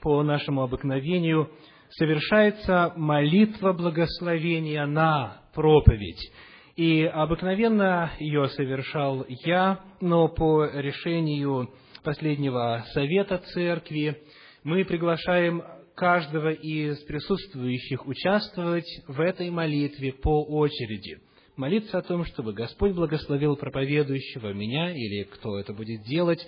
по нашему обыкновению совершается молитва благословения на проповедь. И обыкновенно ее совершал я, но по решению последнего совета церкви мы приглашаем каждого из присутствующих участвовать в этой молитве по очереди. Молиться о том, чтобы Господь благословил проповедующего меня или кто это будет делать,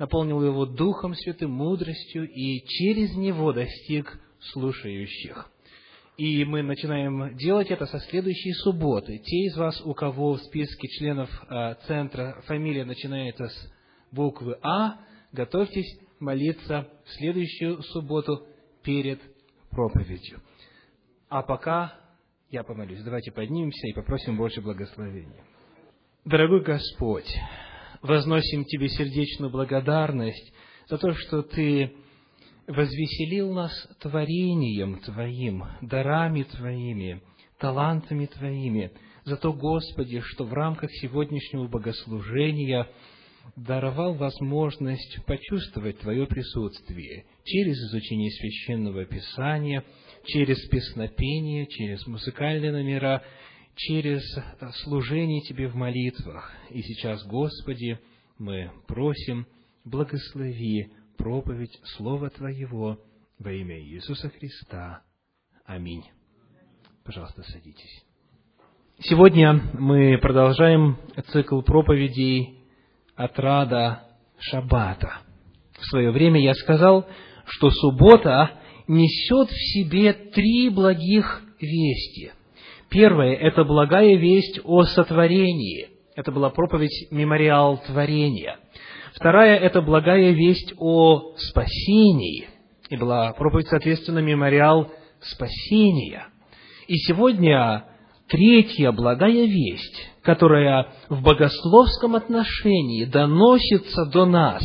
наполнил его Духом Святым, мудростью и через него достиг слушающих. И мы начинаем делать это со следующей субботы. Те из вас, у кого в списке членов а, центра фамилия начинается с буквы А, готовьтесь молиться в следующую субботу перед проповедью. А пока я помолюсь. Давайте поднимемся и попросим больше благословения. Дорогой Господь, возносим Тебе сердечную благодарность за то, что Ты возвеселил нас творением Твоим, дарами Твоими, талантами Твоими, за то, Господи, что в рамках сегодняшнего богослужения даровал возможность почувствовать Твое присутствие через изучение Священного Писания, через песнопение, через музыкальные номера, через служение Тебе в молитвах. И сейчас, Господи, мы просим, благослови проповедь Слова Твоего во имя Иисуса Христа. Аминь. Пожалуйста, садитесь. Сегодня мы продолжаем цикл проповедей отрада Шаббата. В свое время я сказал, что суббота несет в себе три благих вести. Первое – это благая весть о сотворении. Это была проповедь «Мемориал творения». Вторая – это благая весть о спасении. И была проповедь, соответственно, «Мемориал спасения». И сегодня третья благая весть, которая в богословском отношении доносится до нас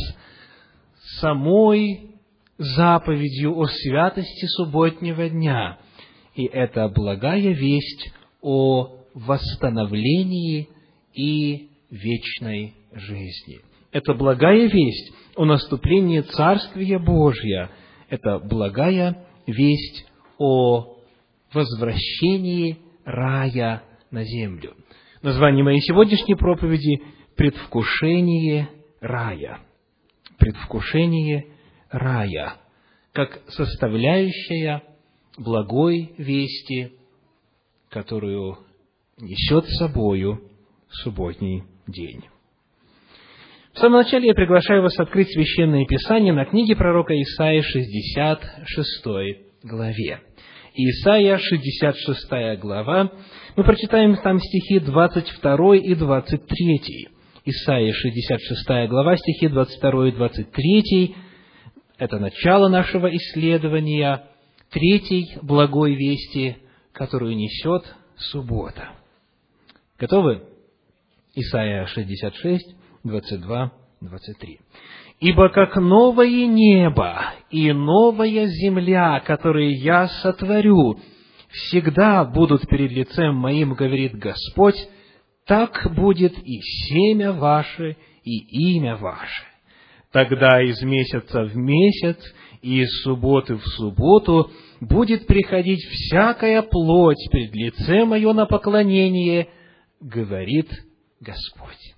самой заповедью о святости субботнего дня. И это благая весть о восстановлении и вечной жизни. Это благая весть о наступлении Царствия Божья. Это благая весть о возвращении рая на землю. Название моей сегодняшней проповеди – «Предвкушение рая». Предвкушение рая, как составляющая благой вести, которую несет с собою субботний день. В самом начале я приглашаю вас открыть Священное Писание на книге пророка Исаия 66 главе. Исаия 66 глава, мы прочитаем там стихи 22 и 23. Исаия 66 глава, стихи 22 и 23 – это начало нашего исследования третьей благой вести, которую несет суббота. Готовы? Исайя 66, 22, 23. «Ибо как новое небо и новая земля, которые я сотворю, всегда будут перед лицем моим, говорит Господь, так будет и семя ваше, и имя ваше. Тогда из месяца в месяц и из субботы в субботу будет приходить всякая плоть пред лице мое на поклонение, говорит Господь.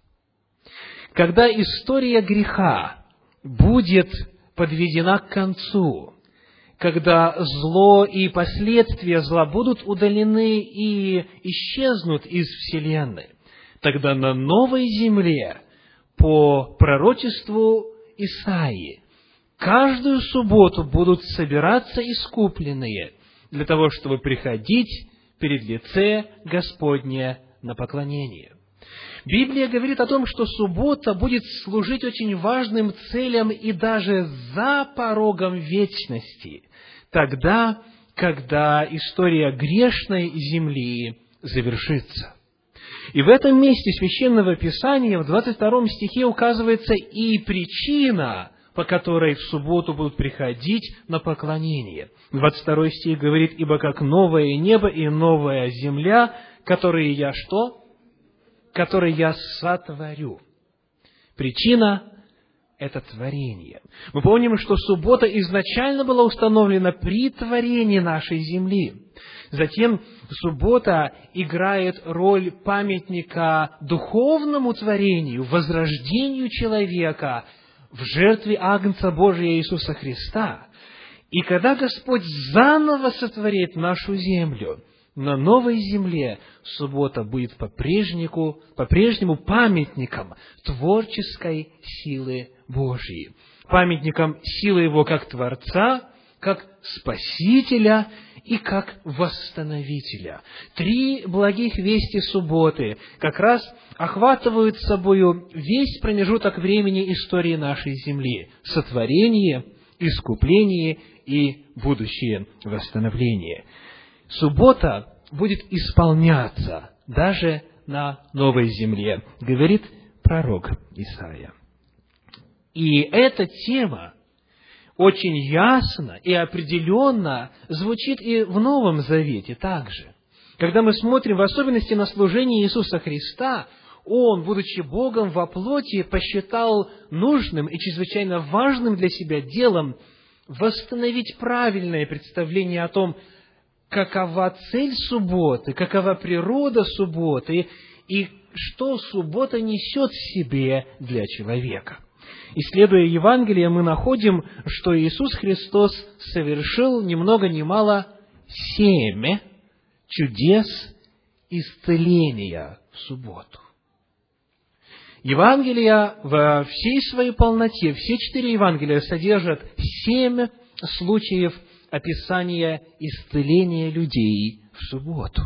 Когда история греха будет подведена к концу, когда зло и последствия зла будут удалены и исчезнут из Вселенной, тогда на новой земле, по пророчеству Исаии, каждую субботу будут собираться искупленные для того, чтобы приходить перед лице Господне на поклонение. Библия говорит о том, что суббота будет служить очень важным целям и даже за порогом вечности, тогда, когда история грешной земли завершится. И в этом месте Священного Писания в 22 стихе указывается и причина, по которой в субботу будут приходить на поклонение. 22 стих говорит, «Ибо как новое небо и новая земля, которые я что? Которые я сотворю». Причина – это творение. Мы помним, что суббота изначально была установлена при творении нашей земли. Затем суббота играет роль памятника духовному творению, возрождению человека в жертве Агнца Божия Иисуса Христа. И когда Господь заново сотворит нашу землю, на новой земле суббота будет по-прежнему, по-прежнему памятником творческой силы Божьей, памятником силы Его как Творца, как Спасителя и как Восстановителя. Три благих вести субботы как раз охватывают собою весь промежуток времени истории нашей земли – сотворение, искупление и будущее восстановление – суббота будет исполняться даже на новой земле, говорит пророк Исаия. И эта тема очень ясно и определенно звучит и в Новом Завете также. Когда мы смотрим в особенности на служение Иисуса Христа, Он, будучи Богом во плоти, посчитал нужным и чрезвычайно важным для себя делом восстановить правильное представление о том, какова цель субботы, какова природа субботы и что суббота несет в себе для человека. Исследуя Евангелие, мы находим, что Иисус Христос совершил ни много ни мало семь чудес исцеления в субботу. Евангелия во всей своей полноте, все четыре Евангелия содержат семь случаев описание исцеления людей в субботу.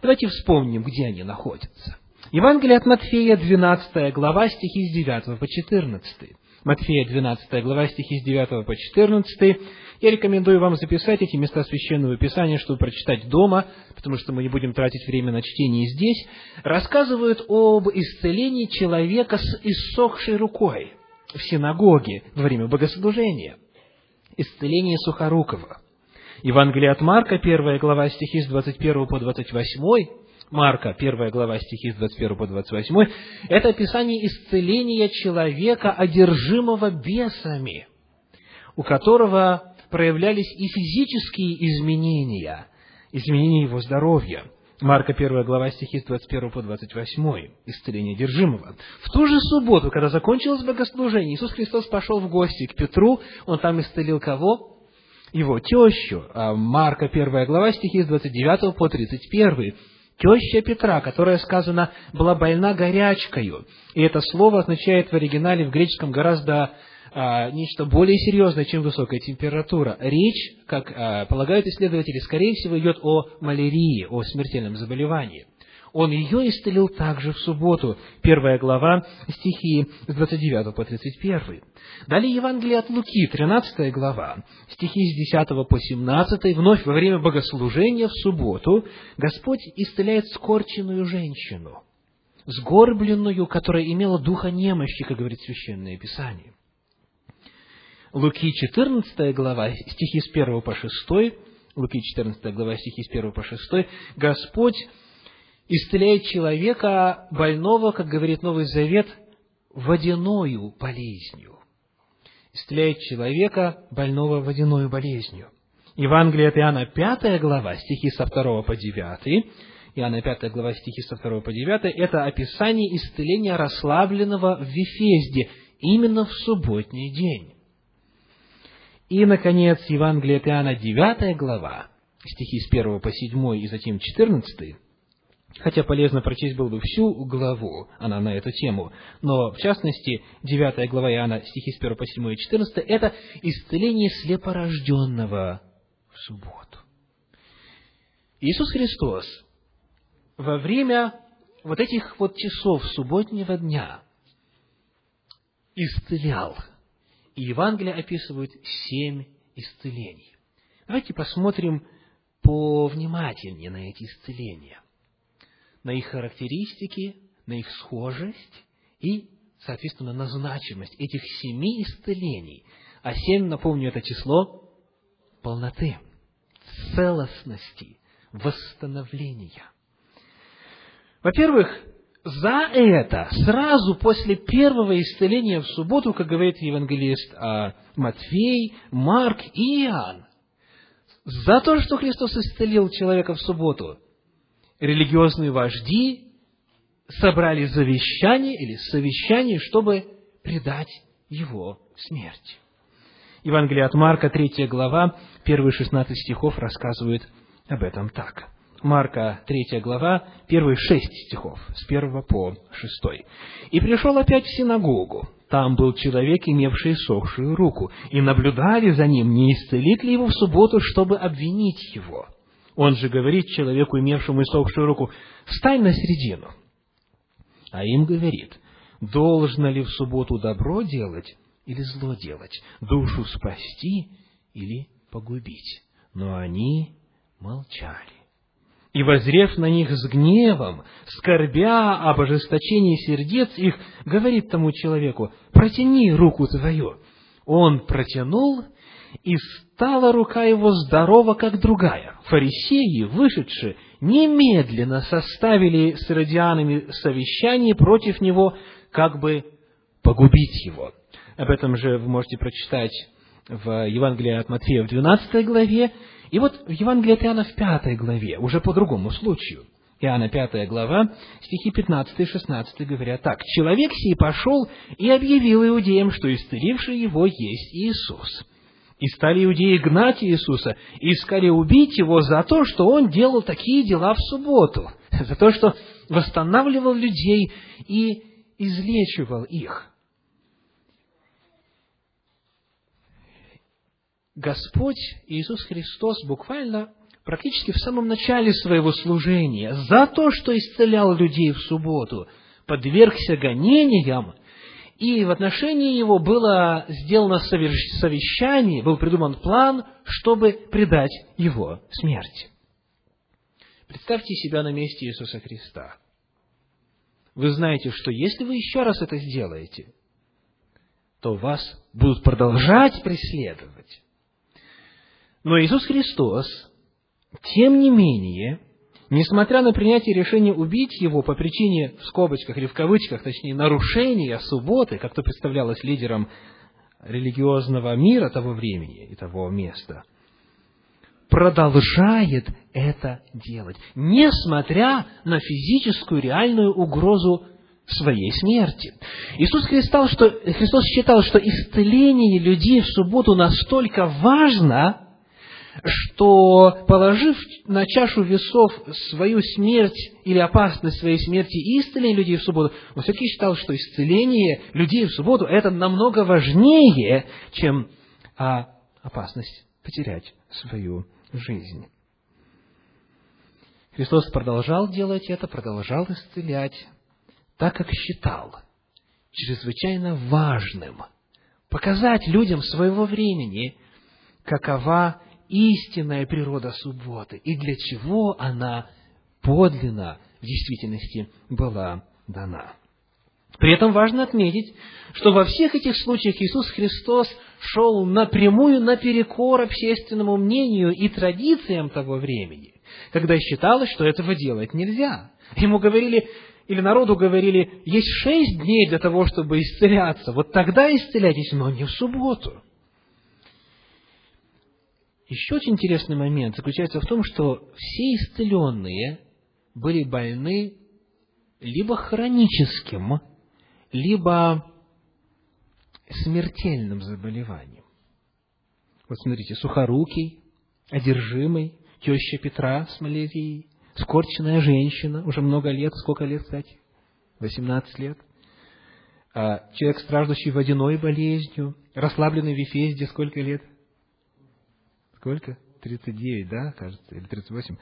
Давайте вспомним, где они находятся. Евангелие от Матфея, 12 глава, стихи с 9 по 14. Матфея, 12 глава, стихи с 9 по 14. Я рекомендую вам записать эти места Священного Писания, чтобы прочитать дома, потому что мы не будем тратить время на чтение здесь. Рассказывают об исцелении человека с иссохшей рукой в синагоге во время богослужения – исцеление Сухорукова. Евангелие от Марка, первая глава стихи с 21 по 28, Марка, первая глава стихи с 21 по 28, это описание исцеления человека, одержимого бесами, у которого проявлялись и физические изменения, изменения его здоровья – Марка 1 глава стихи с 21 по 28, исцеление держимого. В ту же субботу, когда закончилось богослужение, Иисус Христос пошел в гости к Петру, Он там исцелил кого? Его тещу. А Марка 1 глава стихи с 29 по 31. Теща Петра, которая, сказано, была больна горячкою. И это слово означает в оригинале в греческом гораздо а, нечто более серьезное, чем высокая температура. Речь, как а, полагают исследователи, скорее всего идет о малярии, о смертельном заболевании. Он ее исцелил также в субботу. Первая глава, стихи с 29 по 31. Далее Евангелие от Луки, 13 глава, стихи с 10 по 17. Вновь во время богослужения в субботу Господь исцеляет скорченную женщину, сгорбленную, которая имела духа немощи, как говорит Священное Писание. Луки 14 глава, стихи с 1 по 6, Луки 14 глава, стихи с 1 по 6, Господь исцеляет человека больного, как говорит Новый Завет, водяною болезнью. Исцеляет человека больного водяною болезнью. Евангелие от Иоанна, 5 глава, стихи со 2 по 9, Иоанна 5 глава, стихи со 2 по 9, это описание исцеления расслабленного в Вифезде, именно в субботний день. И, наконец, Евангелие от Иоанна, 9 глава, стихи с 1 по 7 и затем 14, хотя полезно прочесть было бы всю главу, она на эту тему, но, в частности, 9 глава Иоанна, стихи с 1 по 7 и 14, это исцеление слепорожденного в субботу. Иисус Христос во время вот этих вот часов субботнего дня исцелял и Евангелие описывают семь исцелений. Давайте посмотрим повнимательнее на эти исцеления, на их характеристики, на их схожесть и, соответственно, на значимость этих семи исцелений. А семь, напомню, это число полноты, целостности, восстановления. Во-первых, за это, сразу после первого исцеления в субботу, как говорит евангелист а, Матфей, Марк и Иоанн, за то, что Христос исцелил человека в субботу, религиозные вожди собрали завещание или совещание, чтобы предать его смерти. Евангелие от Марка, 3 глава, первые 16 стихов рассказывают об этом так. Марка, 3 глава, первые 6 стихов, с 1 по 6. «И пришел опять в синагогу. Там был человек, имевший сохшую руку, и наблюдали за ним, не исцелит ли его в субботу, чтобы обвинить его. Он же говорит человеку, имевшему иссохшую руку, «Встань на середину». А им говорит, «Должно ли в субботу добро делать или зло делать, душу спасти или погубить?» Но они молчали. И, возрев на них с гневом, скорбя об ожесточении сердец их, говорит тому человеку, «Протяни руку твою». Он протянул, и стала рука его здорова, как другая. Фарисеи, вышедшие, немедленно составили с радианами совещание против него, как бы погубить его. Об этом же вы можете прочитать в Евангелии от Матфея в 12 главе, и вот в Евангелии от Иоанна в 5 главе, уже по другому случаю. Иоанна 5 глава, стихи 15 и 16 говорят так. «Человек сей пошел и объявил иудеям, что исцеливший его есть Иисус. И стали иудеи гнать Иисуса, и искали убить его за то, что он делал такие дела в субботу, за то, что восстанавливал людей и излечивал их. Господь Иисус Христос буквально практически в самом начале своего служения за то, что исцелял людей в субботу, подвергся гонениям и в отношении его было сделано совещание, был придуман план, чтобы предать его смерти. Представьте себя на месте Иисуса Христа. Вы знаете, что если вы еще раз это сделаете, то вас будут продолжать преследовать. Но Иисус Христос, тем не менее, Несмотря на принятие решения убить его по причине, в скобочках или в кавычках, точнее, нарушения субботы, как то представлялось лидером религиозного мира того времени и того места, продолжает это делать, несмотря на физическую реальную угрозу своей смерти. Иисус Христос, что, Христос считал, что исцеление людей в субботу настолько важно, что, положив на чашу весов свою смерть или опасность своей смерти и исцеление людей в субботу, он все-таки считал, что исцеление людей в субботу – это намного важнее, чем а, опасность потерять свою жизнь. Христос продолжал делать это, продолжал исцелять, так как считал чрезвычайно важным показать людям своего времени, какова истинная природа субботы и для чего она подлинно в действительности была дана. При этом важно отметить, что во всех этих случаях Иисус Христос шел напрямую наперекор общественному мнению и традициям того времени, когда считалось, что этого делать нельзя. Ему говорили, или народу говорили, есть шесть дней для того, чтобы исцеляться, вот тогда исцеляйтесь, но не в субботу. Еще очень интересный момент заключается в том, что все исцеленные были больны либо хроническим, либо смертельным заболеванием. Вот смотрите, сухорукий, одержимый, теща Петра с малярией, скорченная женщина, уже много лет, сколько лет, кстати? 18 лет. А человек, страждущий водяной болезнью, расслабленный в Ефезде, сколько лет? Сколько? 39, да, кажется, или 38.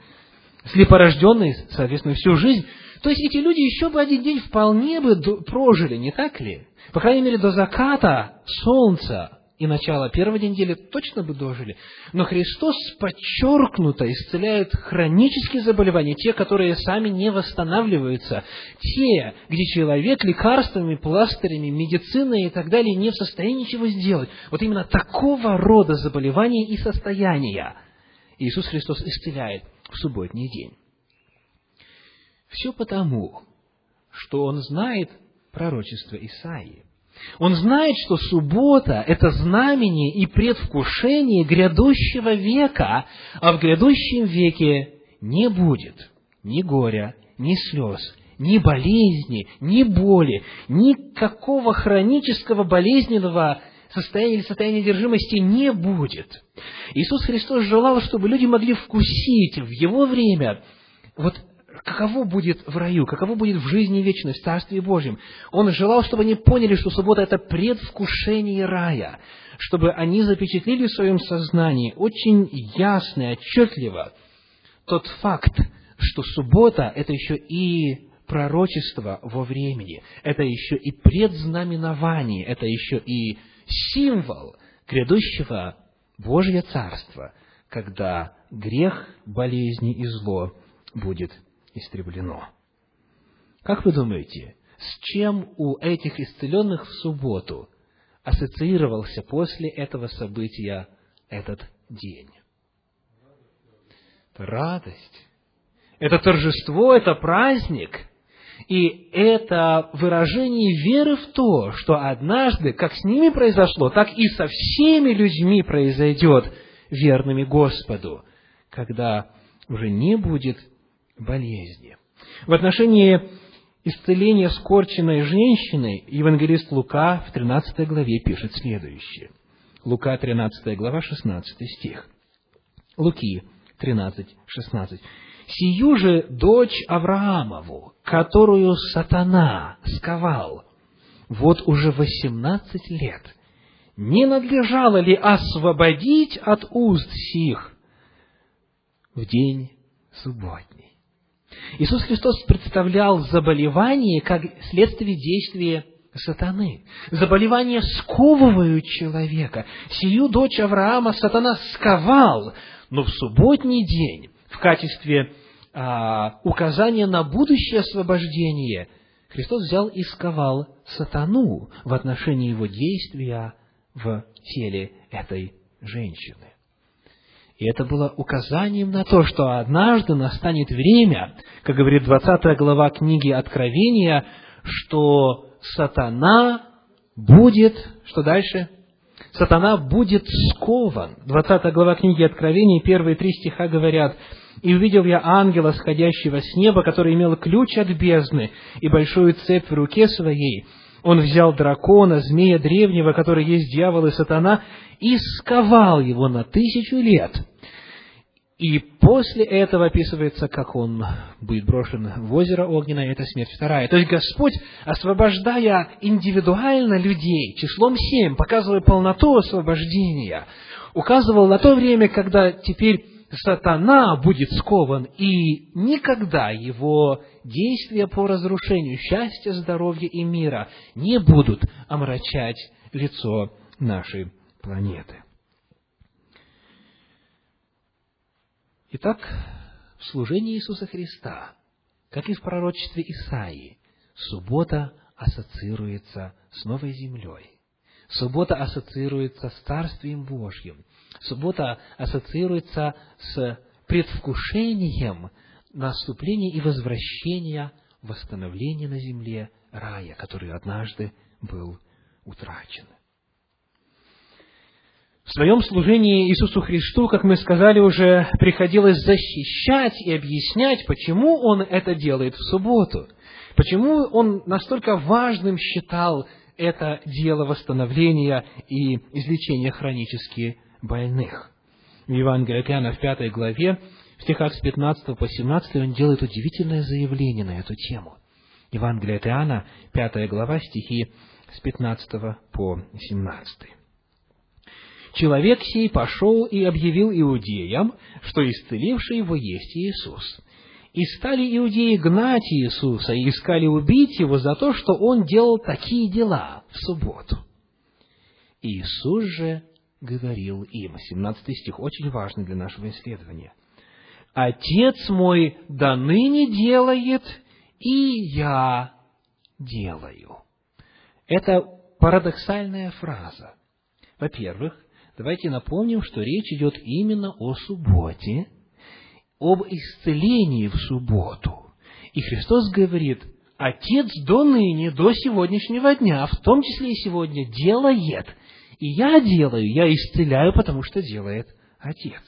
Слепорожденные, соответственно, всю жизнь. То есть эти люди еще бы один день вполне бы прожили, не так ли? По крайней мере, до заката солнца и начала первой недели точно бы дожили. Но Христос подчеркнуто исцеляет хронические заболевания, те, которые сами не восстанавливаются, те, где человек лекарствами, пластырями, медициной и так далее не в состоянии ничего сделать. Вот именно такого рода заболевания и состояния Иисус Христос исцеляет в субботний день. Все потому, что он знает пророчество Исаии. Он знает, что суббота – это знамение и предвкушение грядущего века, а в грядущем веке не будет ни горя, ни слез, ни болезни, ни боли, никакого хронического болезненного состояния или состояния одержимости не будет. Иисус Христос желал, чтобы люди могли вкусить в Его время вот каково будет в раю, каково будет в жизни вечной, в Царстве Божьем. Он желал, чтобы они поняли, что суббота – это предвкушение рая, чтобы они запечатлели в своем сознании очень ясно и отчетливо тот факт, что суббота – это еще и пророчество во времени, это еще и предзнаменование, это еще и символ грядущего Божьего Царства, когда грех, болезни и зло будет истреблено. Как вы думаете, с чем у этих исцеленных в субботу ассоциировался после этого события этот день? Это радость. Это торжество, это праздник. И это выражение веры в то, что однажды, как с ними произошло, так и со всеми людьми произойдет верными Господу, когда уже не будет болезни. В отношении исцеления скорченной женщины евангелист Лука в 13 главе пишет следующее. Лука 13 глава, 16 стих. Луки 13, 16. «Сию же дочь Авраамову, которую сатана сковал, вот уже восемнадцать лет, не надлежало ли освободить от уст сих в день субботний?» Иисус Христос представлял заболевание как следствие действия сатаны. Заболевания сковывают человека. Сию дочь Авраама сатана сковал, но в субботний день в качестве а, указания на будущее освобождение Христос взял и сковал сатану в отношении его действия в теле этой женщины. И это было указанием на то, что однажды настанет время, как говорит 20 глава книги Откровения, что сатана будет, что дальше? Сатана будет скован. 20 глава книги Откровения, первые три стиха говорят, «И увидел я ангела, сходящего с неба, который имел ключ от бездны и большую цепь в руке своей. Он взял дракона, змея древнего, который есть дьявол и сатана, и сковал его на тысячу лет. И после этого описывается, как он будет брошен в озеро огненное, это смерть вторая. То есть Господь, освобождая индивидуально людей, числом семь, показывая полноту освобождения, указывал на то время, когда теперь сатана будет скован, и никогда его действия по разрушению счастья, здоровья и мира не будут омрачать лицо нашей планеты. Итак, в служении Иисуса Христа, как и в пророчестве Исаии, суббота ассоциируется с новой землей. Суббота ассоциируется с Царствием Божьим. Суббота ассоциируется с предвкушением наступления и возвращения, восстановления на земле рая, который однажды был утрачен. В своем служении Иисусу Христу, как мы сказали уже, приходилось защищать и объяснять, почему Он это делает в субботу. Почему Он настолько важным считал это дело восстановления и излечения хронически больных. В Евангелии Иоанна в пятой главе, в стихах с 15 по 17, он делает удивительное заявление на эту тему. Евангелие от Иоанна, пятая глава, стихи с 15 по 17. Человек сей пошел и объявил иудеям, что исцеливший его есть Иисус. И стали иудеи гнать Иисуса и искали убить его за то, что он делал такие дела в субботу. Иисус же говорил им, 17 стих, очень важный для нашего исследования. «Отец мой до ныне делает, и я делаю». Это парадоксальная фраза. Во-первых, Давайте напомним, что речь идет именно о субботе, об исцелении в субботу. И Христос говорит, Отец до ныне, до сегодняшнего дня, в том числе и сегодня, делает. И я делаю, я исцеляю, потому что делает Отец.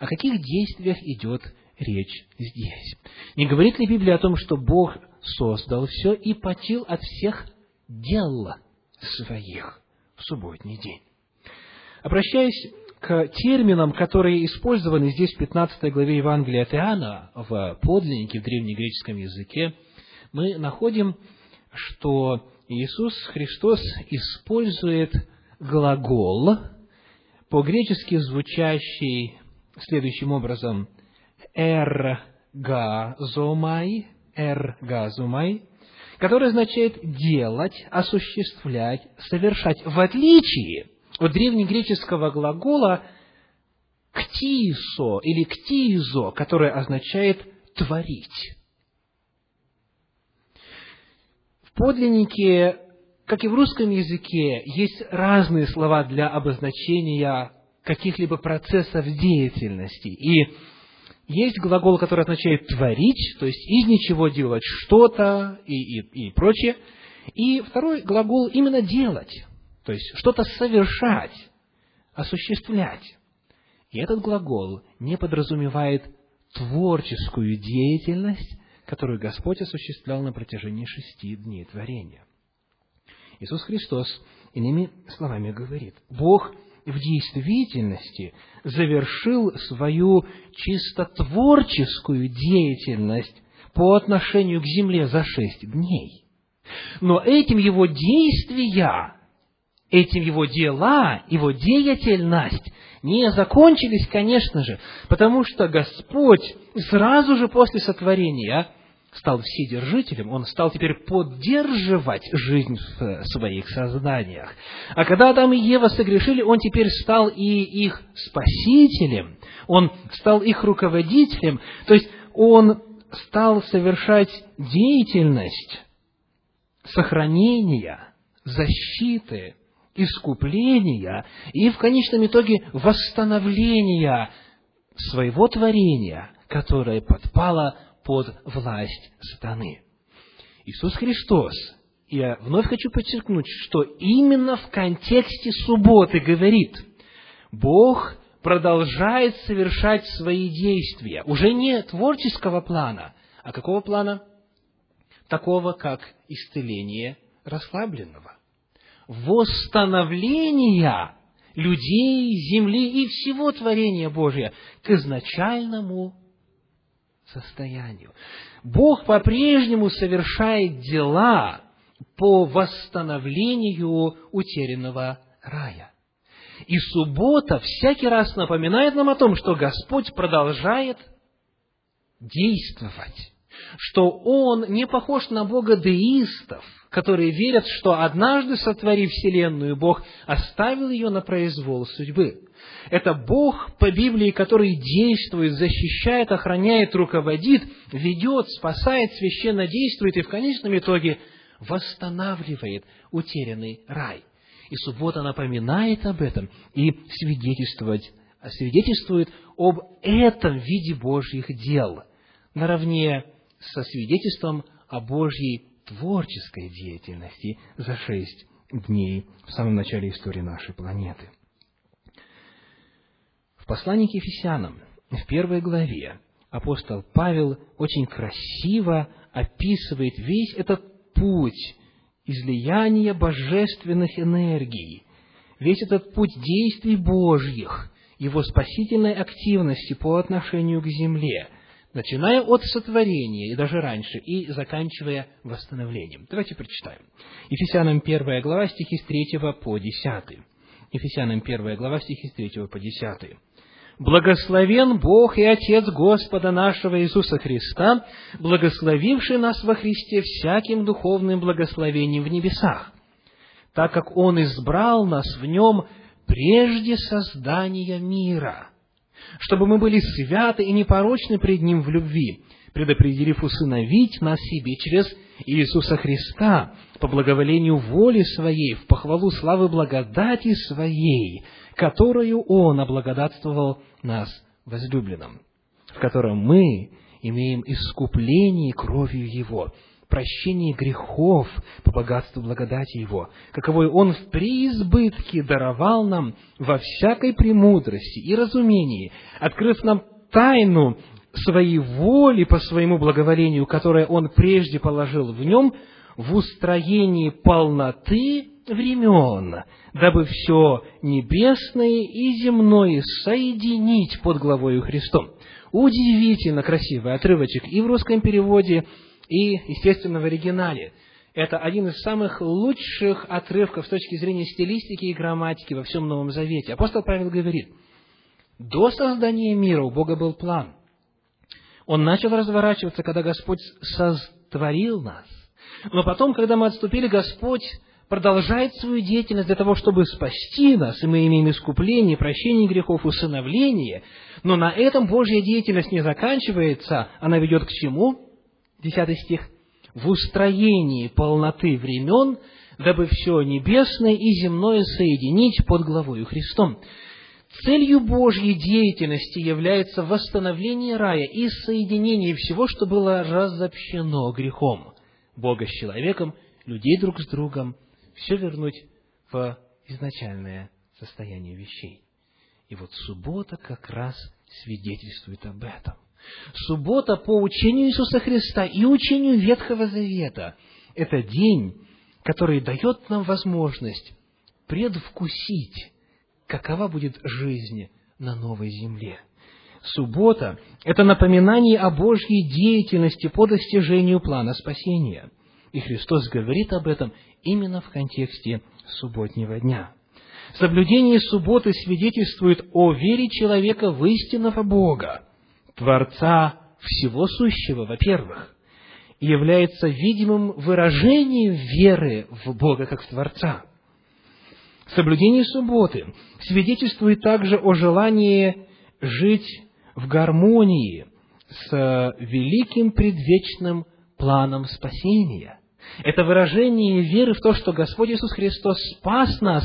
О каких действиях идет речь здесь? Не говорит ли Библия о том, что Бог создал все и потил от всех дел своих в субботний день? Обращаясь к терминам, которые использованы здесь в 15 главе Евангелия от Иоанна в подлиннике, в древнегреческом языке, мы находим, что Иисус Христос использует глагол, по-гречески звучащий следующим образом «эргазомай», «эргазомай», который означает «делать», «осуществлять», «совершать», в отличие от древнегреческого глагола «ктисо» или «ктизо», который означает «творить». В подлиннике, как и в русском языке, есть разные слова для обозначения каких-либо процессов деятельности. И есть глагол, который означает «творить», то есть из ничего делать что-то и, и, и прочее. И второй глагол именно «делать», то есть что-то совершать, осуществлять. И этот глагол не подразумевает творческую деятельность, которую Господь осуществлял на протяжении шести дней творения. Иисус Христос, иными словами, говорит, Бог в действительности завершил свою чисто творческую деятельность по отношению к земле за шесть дней. Но этим его действия этим его дела, его деятельность не закончились, конечно же, потому что Господь сразу же после сотворения стал вседержителем, Он стал теперь поддерживать жизнь в своих созданиях. А когда Адам и Ева согрешили, Он теперь стал и их спасителем, Он стал их руководителем, то есть Он стал совершать деятельность сохранения, защиты, искупления и в конечном итоге восстановления своего творения, которое подпало под власть сатаны. Иисус Христос, я вновь хочу подчеркнуть, что именно в контексте субботы говорит, Бог продолжает совершать свои действия, уже не творческого плана, а какого плана? Такого, как исцеление расслабленного восстановления людей, земли и всего творения Божия к изначальному состоянию. Бог по-прежнему совершает дела по восстановлению утерянного рая. И суббота всякий раз напоминает нам о том, что Господь продолжает действовать, что Он не похож на Бога деистов – которые верят, что однажды сотворив Вселенную, Бог оставил ее на произвол судьбы. Это Бог по Библии, который действует, защищает, охраняет, руководит, ведет, спасает, священно действует и в конечном итоге восстанавливает утерянный рай. И суббота напоминает об этом и свидетельствует, свидетельствует об этом виде Божьих дел, наравне со свидетельством о Божьей творческой деятельности за шесть дней в самом начале истории нашей планеты. В послании к Ефесянам, в первой главе, апостол Павел очень красиво описывает весь этот путь излияния божественных энергий, весь этот путь действий Божьих, его спасительной активности по отношению к земле – начиная от сотворения и даже раньше, и заканчивая восстановлением. Давайте прочитаем. Ефесянам 1 глава, стихи с 3 по 10. Ефесянам 1 глава, стихи с 3 по 10. Благословен Бог и Отец Господа нашего Иисуса Христа, благословивший нас во Христе всяким духовным благословением в небесах, так как Он избрал нас в Нем прежде создания мира – чтобы мы были святы и непорочны пред Ним в любви, предопределив усыновить нас себе через Иисуса Христа по благоволению воли Своей, в похвалу славы благодати Своей, которую Он облагодатствовал нас возлюбленным, в котором мы имеем искупление кровью Его, прощении грехов по богатству благодати Его, каковой Он в преизбытке даровал нам во всякой премудрости и разумении, открыв нам тайну своей воли по своему благоволению, которое Он прежде положил в нем, в устроении полноты времен, дабы все небесное и земное соединить под главою Христом. Удивительно красивый отрывочек и в русском переводе, и, естественно, в оригинале. Это один из самых лучших отрывков с точки зрения стилистики и грамматики во всем Новом Завете. Апостол Павел говорит, до создания мира у Бога был план. Он начал разворачиваться, когда Господь сотворил нас. Но потом, когда мы отступили, Господь продолжает свою деятельность для того, чтобы спасти нас, и мы имеем искупление, прощение грехов, усыновление. Но на этом Божья деятельность не заканчивается, она ведет к чему? Десятый стих. «В устроении полноты времен, дабы все небесное и земное соединить под главою Христом». Целью Божьей деятельности является восстановление рая и соединение всего, что было разобщено грехом. Бога с человеком, людей друг с другом, все вернуть в изначальное состояние вещей. И вот суббота как раз свидетельствует об этом. Суббота по учению Иисуса Христа и учению Ветхого Завета – это день, который дает нам возможность предвкусить, какова будет жизнь на новой земле. Суббота – это напоминание о Божьей деятельности по достижению плана спасения. И Христос говорит об этом именно в контексте субботнего дня. Соблюдение субботы свидетельствует о вере человека в истинного Бога, Творца всего сущего, во-первых, является видимым выражением веры в Бога как в Творца. Соблюдение субботы свидетельствует также о желании жить в гармонии с великим предвечным планом спасения – это выражение веры в то, что Господь Иисус Христос спас нас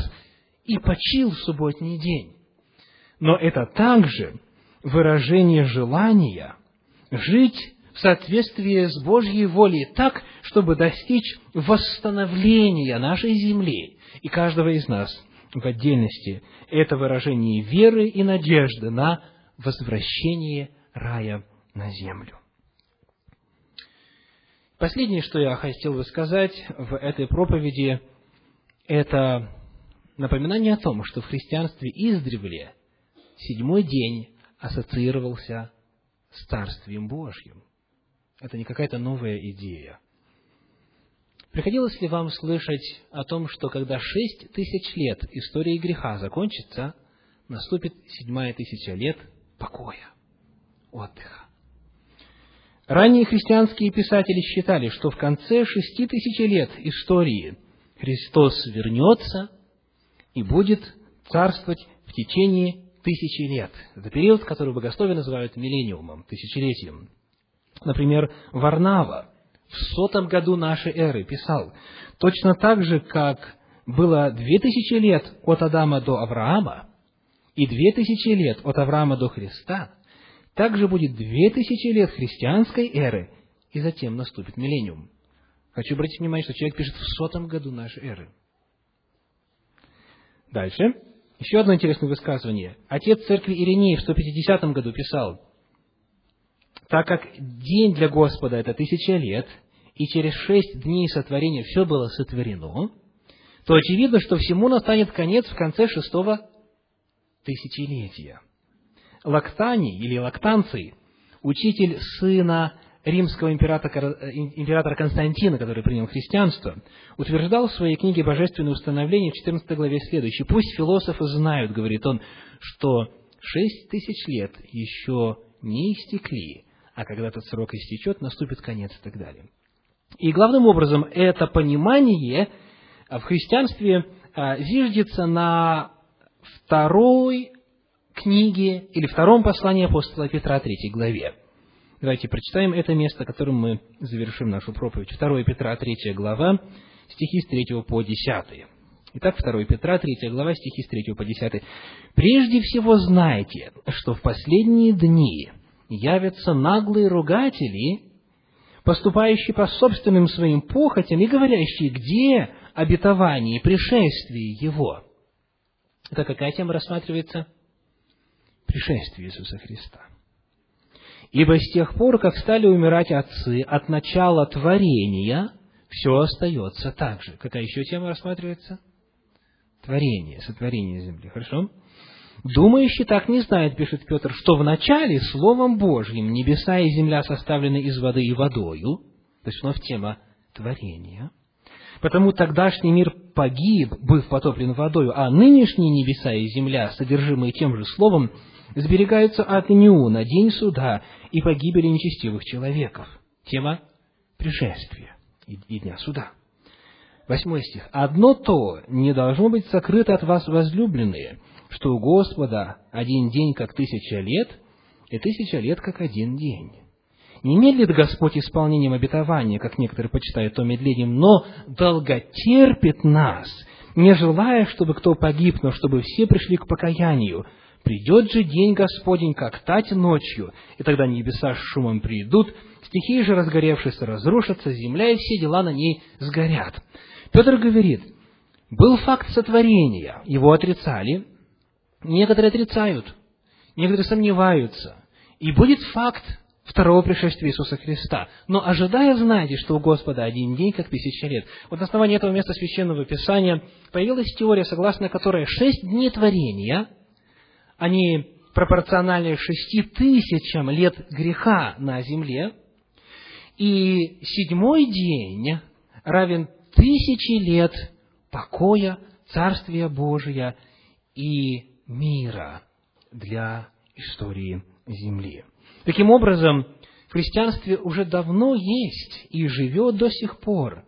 и почил в субботний день. Но это также выражение желания жить в соответствии с Божьей волей так, чтобы достичь восстановления нашей земли и каждого из нас в отдельности. Это выражение веры и надежды на возвращение рая на землю. Последнее, что я хотел бы сказать в этой проповеди, это напоминание о том, что в христианстве издревле седьмой день ассоциировался с Царствием Божьим. Это не какая-то новая идея. Приходилось ли вам слышать о том, что когда шесть тысяч лет истории греха закончится, наступит седьмая тысяча лет покоя, отдыха? Ранние христианские писатели считали, что в конце шести тысяч лет истории Христос вернется и будет царствовать в течение тысячи лет. Это период, который богословие называют миллениумом, тысячелетием. Например, Варнава в сотом году нашей эры писал, точно так же, как было две тысячи лет от Адама до Авраама и две тысячи лет от Авраама до Христа – также будет две тысячи лет христианской эры, и затем наступит миллениум. Хочу обратить внимание, что человек пишет в сотом году нашей эры. Дальше. Еще одно интересное высказывание. Отец церкви Ириней в 150 году писал, так как день для Господа – это тысяча лет, и через шесть дней сотворения все было сотворено, то очевидно, что всему настанет конец в конце шестого тысячелетия. Лактани или Лактанций, учитель сына римского императора, императора Константина, который принял христианство, утверждал в своей книге «Божественное установление» в 14 главе следующее. «Пусть философы знают, — говорит он, — что шесть тысяч лет еще не истекли, а когда этот срок истечет, наступит конец и так далее». И главным образом это понимание в христианстве а, зиждется на второй книге или втором послании апостола Петра, третьей главе. Давайте прочитаем это место, которым мы завершим нашу проповедь. 2 Петра, 3 глава, стихи с 3 по 10. Итак, 2 Петра, 3 глава, стихи с 3 по 10. «Прежде всего знайте, что в последние дни явятся наглые ругатели, поступающий по собственным своим похотям и говорящий, где обетование и пришествие Его. Это какая тема рассматривается? Пришествие Иисуса Христа. Ибо с тех пор, как стали умирать отцы от начала творения, все остается так же. Какая еще тема рассматривается? Творение, сотворение земли. Хорошо? Думающий так не знает, пишет Петр, что в начале Словом Божьим небеса и земля составлены из воды и водою, то есть вновь тема творения, потому тогдашний мир погиб, быв потоплен водою, а нынешние небеса и земля, содержимые тем же Словом, сберегаются от ню на день суда и погибели нечестивых человеков. Тема пришествия и, и дня суда. Восьмой стих. «Одно то не должно быть сокрыто от вас, возлюбленные, что у Господа один день, как тысяча лет, и тысяча лет, как один день. Не медлит Господь исполнением обетования, как некоторые почитают то медлением, но долготерпит нас, не желая, чтобы кто погиб, но чтобы все пришли к покаянию. Придет же день Господень, как тать ночью, и тогда небеса с шумом придут, стихии же разгоревшись разрушатся, земля и все дела на ней сгорят. Петр говорит, был факт сотворения, его отрицали, некоторые отрицают, некоторые сомневаются, и будет факт второго пришествия Иисуса Христа. Но ожидая, знаете, что у Господа один день, как тысяча лет. Вот на основании этого места Священного Писания появилась теория, согласно которой шесть дней творения, они пропорциональны шести тысячам лет греха на земле, и седьмой день равен тысячи лет покоя, Царствия Божия и мира для истории Земли. Таким образом, в христианстве уже давно есть и живет до сих пор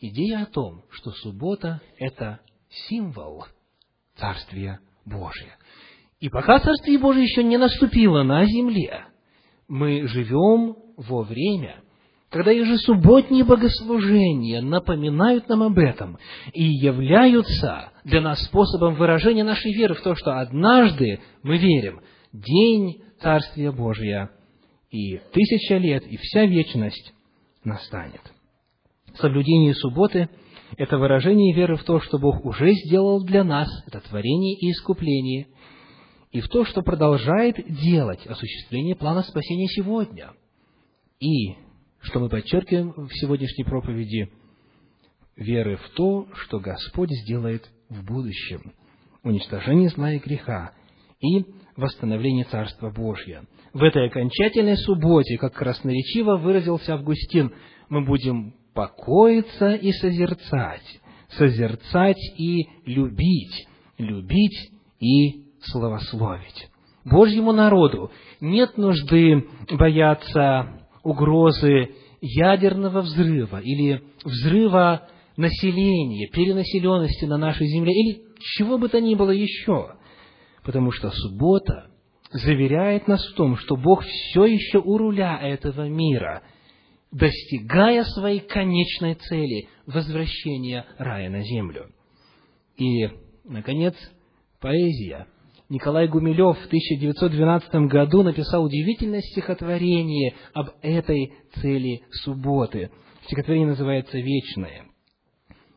идея о том, что суббота – это символ Царствия Божия. И пока Царствие Божие еще не наступило на земле, мы живем во время, когда ежесубботние богослужения напоминают нам об этом и являются для нас способом выражения нашей веры в то, что однажды мы верим, день Царствия Божия, и тысяча лет, и вся вечность настанет. Соблюдение субботы – это выражение веры в то, что Бог уже сделал для нас, это творение и искупление, и в то, что продолжает делать осуществление плана спасения сегодня. И, что мы подчеркиваем в сегодняшней проповеди, веры в то, что Господь сделает в будущем, уничтожение зла и греха и восстановление Царства Божьего. В этой окончательной субботе, как красноречиво выразился Августин, мы будем покоиться и созерцать, созерцать и любить, любить и славословить. Божьему народу нет нужды бояться угрозы ядерного взрыва или взрыва населения, перенаселенности на нашей земле или чего бы то ни было еще – Потому что суббота заверяет нас в том, что Бог все еще у руля этого мира, достигая своей конечной цели – возвращения рая на землю. И, наконец, поэзия. Николай Гумилев в 1912 году написал удивительное стихотворение об этой цели субботы. Стихотворение называется «Вечное».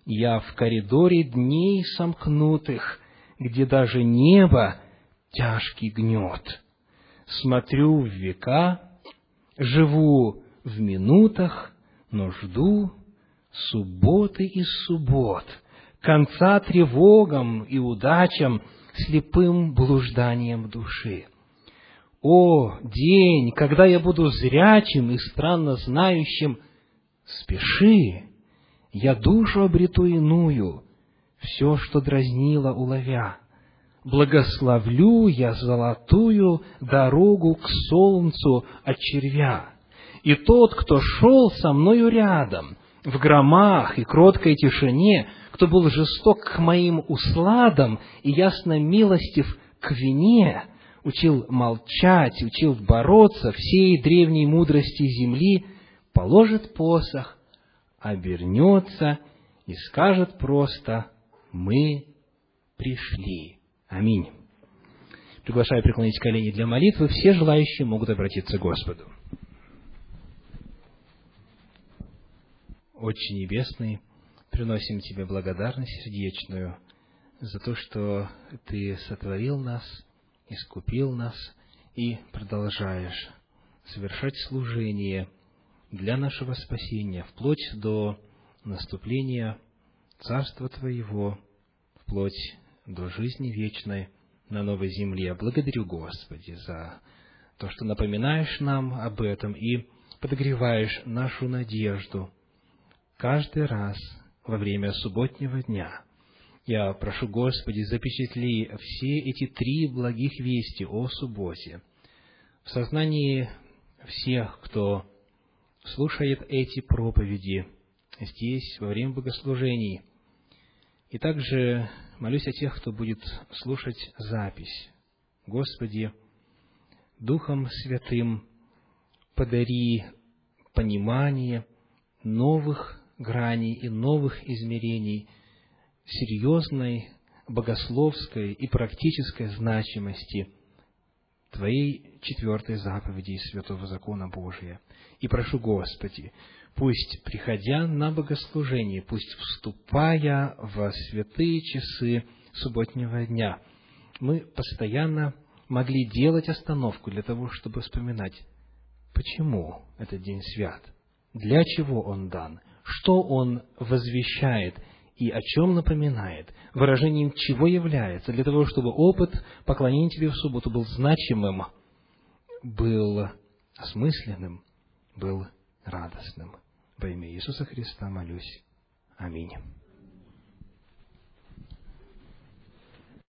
«Я в коридоре дней сомкнутых где даже небо тяжкий гнет. Смотрю в века, живу в минутах, но жду субботы и суббот, конца тревогам и удачам, слепым блужданием души. О, день, когда я буду зрячим и странно знающим, спеши, я душу обрету иную, все, что дразнило, уловя. Благословлю я золотую дорогу к солнцу от червя. И тот, кто шел со мною рядом, в громах и кроткой тишине, кто был жесток к моим усладам и ясно милостив к вине, учил молчать, учил бороться всей древней мудрости земли, положит посох, обернется и скажет просто мы пришли. Аминь. Приглашаю преклонить колени для молитвы. Все желающие могут обратиться к Господу. Отче Небесный, приносим Тебе благодарность сердечную за то, что Ты сотворил нас, искупил нас и продолжаешь совершать служение для нашего спасения, вплоть до наступления Царства Твоего, вплоть до жизни вечной на новой земле. Благодарю, Господи, за то, что напоминаешь нам об этом и подогреваешь нашу надежду каждый раз во время субботнего дня. Я прошу, Господи, запечатли все эти три благих вести о субботе в сознании всех, кто слушает эти проповеди здесь, во время богослужений. И также молюсь о тех, кто будет слушать запись. Господи, Духом Святым подари понимание новых граней и новых измерений серьезной богословской и практической значимости Твоей четвертой заповеди из Святого Закона Божия. И прошу, Господи, пусть, приходя на богослужение, пусть вступая в святые часы субботнего дня, мы постоянно могли делать остановку для того, чтобы вспоминать, почему этот день свят, для чего он дан, что он возвещает и о чем напоминает, выражением чего является, для того, чтобы опыт поклонения Тебе в субботу был значимым, был осмысленным, был радостным. Во имя Иисуса Христа молюсь. Аминь.